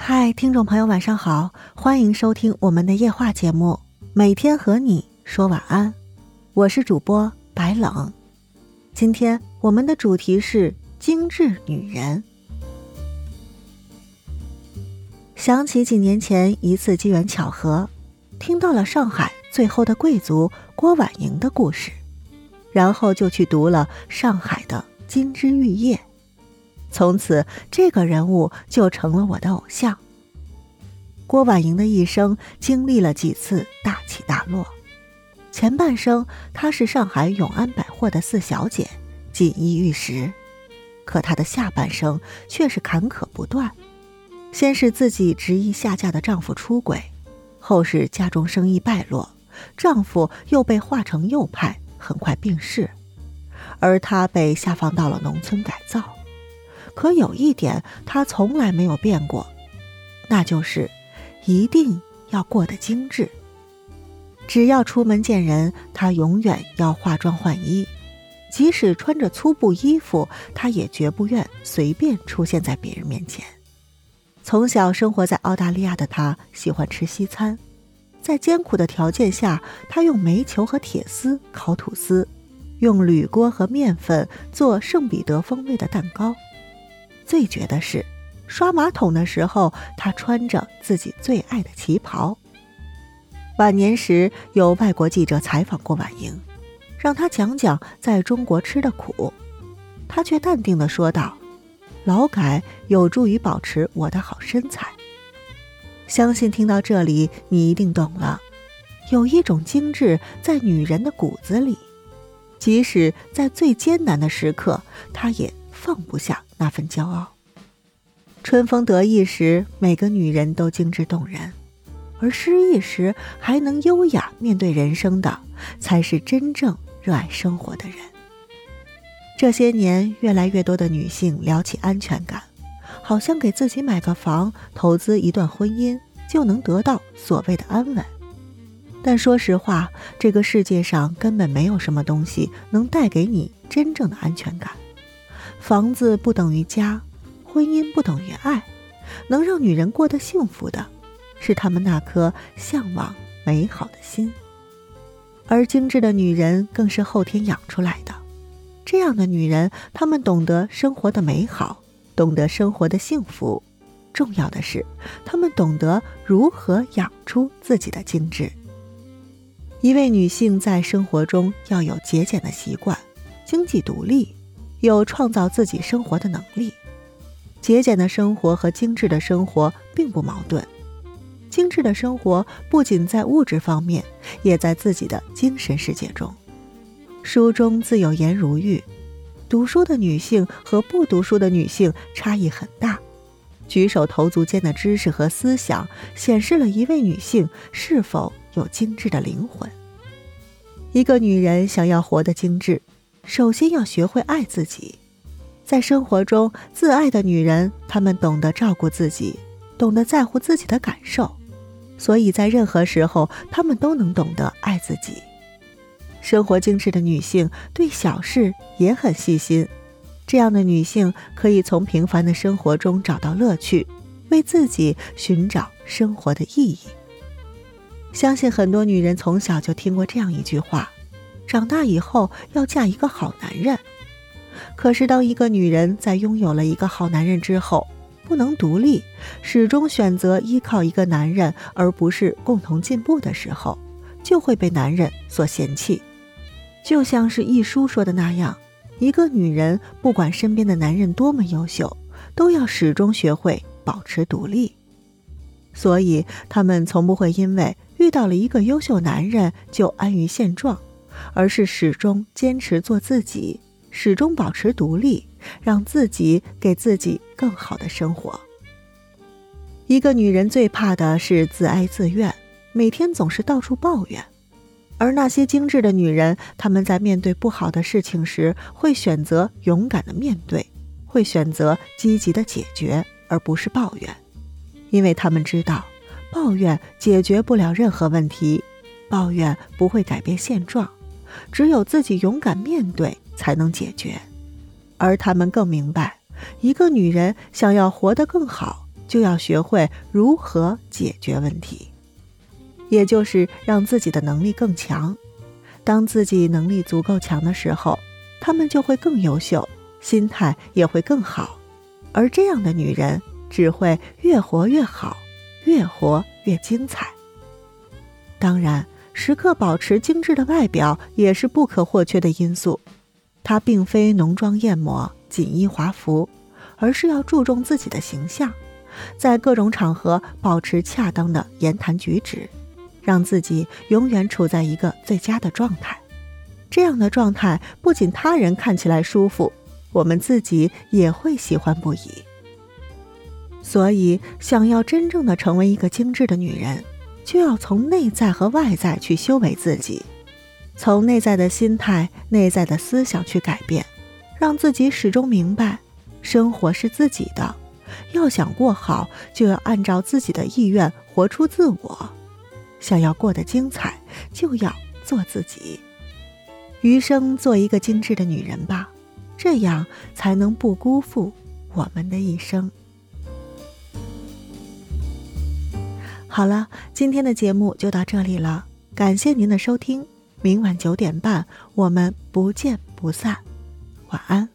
嗨，听众朋友，晚上好，欢迎收听我们的夜话节目，每天和你说晚安。我是主播白冷，今天我们的主题是精致女人。想起几年前一次机缘巧合，听到了上海最后的贵族郭婉莹的故事，然后就去读了上海的金枝玉叶。从此，这个人物就成了我的偶像。郭婉莹的一生经历了几次大起大落，前半生她是上海永安百货的四小姐，锦衣玉食，可她的下半生却是坎坷不断。先是自己执意下嫁的丈夫出轨，后是家中生意败落，丈夫又被划成右派，很快病逝，而她被下放到了农村改造。可有一点，她从来没有变过，那就是一定要过得精致。只要出门见人，她永远要化妆换衣，即使穿着粗布衣服，她也绝不愿随便出现在别人面前。从小生活在澳大利亚的她，喜欢吃西餐，在艰苦的条件下，她用煤球和铁丝烤吐司，用铝锅和面粉做圣彼得风味的蛋糕。最绝的是，刷马桶的时候，她穿着自己最爱的旗袍。晚年时，有外国记者采访过婉莹，让她讲讲在中国吃的苦，她却淡定地说道：“劳改有助于保持我的好身材。”相信听到这里，你一定懂了，有一种精致在女人的骨子里，即使在最艰难的时刻，她也。放不下那份骄傲。春风得意时，每个女人都精致动人；而失意时还能优雅面对人生的，才是真正热爱生活的人。这些年，越来越多的女性聊起安全感，好像给自己买个房、投资一段婚姻就能得到所谓的安稳。但说实话，这个世界上根本没有什么东西能带给你真正的安全感。房子不等于家，婚姻不等于爱，能让女人过得幸福的，是她们那颗向往美好的心。而精致的女人更是后天养出来的。这样的女人，她们懂得生活的美好，懂得生活的幸福，重要的是，她们懂得如何养出自己的精致。一位女性在生活中要有节俭的习惯，经济独立。有创造自己生活的能力，节俭的生活和精致的生活并不矛盾。精致的生活不仅在物质方面，也在自己的精神世界中。书中自有颜如玉，读书的女性和不读书的女性差异很大。举手投足间的知识和思想，显示了一位女性是否有精致的灵魂。一个女人想要活得精致。首先要学会爱自己，在生活中，自爱的女人，她们懂得照顾自己，懂得在乎自己的感受，所以在任何时候，她们都能懂得爱自己。生活精致的女性对小事也很细心，这样的女性可以从平凡的生活中找到乐趣，为自己寻找生活的意义。相信很多女人从小就听过这样一句话。长大以后要嫁一个好男人，可是当一个女人在拥有了一个好男人之后，不能独立，始终选择依靠一个男人，而不是共同进步的时候，就会被男人所嫌弃。就像是一书说的那样，一个女人不管身边的男人多么优秀，都要始终学会保持独立。所以，她们从不会因为遇到了一个优秀男人就安于现状。而是始终坚持做自己，始终保持独立，让自己给自己更好的生活。一个女人最怕的是自哀自怨，每天总是到处抱怨。而那些精致的女人，她们在面对不好的事情时，会选择勇敢的面对，会选择积极的解决，而不是抱怨，因为她们知道，抱怨解决不了任何问题，抱怨不会改变现状。只有自己勇敢面对，才能解决。而他们更明白，一个女人想要活得更好，就要学会如何解决问题，也就是让自己的能力更强。当自己能力足够强的时候，他们就会更优秀，心态也会更好。而这样的女人只会越活越好，越活越精彩。当然，时刻保持精致的外表也是不可或缺的因素。她并非浓妆艳抹、锦衣华服，而是要注重自己的形象。在各种场合保持恰当的言谈举止，让自己永远处在一个最佳的状态。这样的状态不仅他人看起来舒服，我们自己也会喜欢不已。所以，想要真正的成为一个精致的女人，就要从内在和外在去修为自己，从内在的心态、内在的思想去改变，让自己始终明白，生活是自己的。要想过好，就要按照自己的意愿活出自我；想要过得精彩，就要做自己。余生做一个精致的女人吧，这样才能不辜负我们的一生。好了，今天的节目就到这里了，感谢您的收听。明晚九点半，我们不见不散。晚安。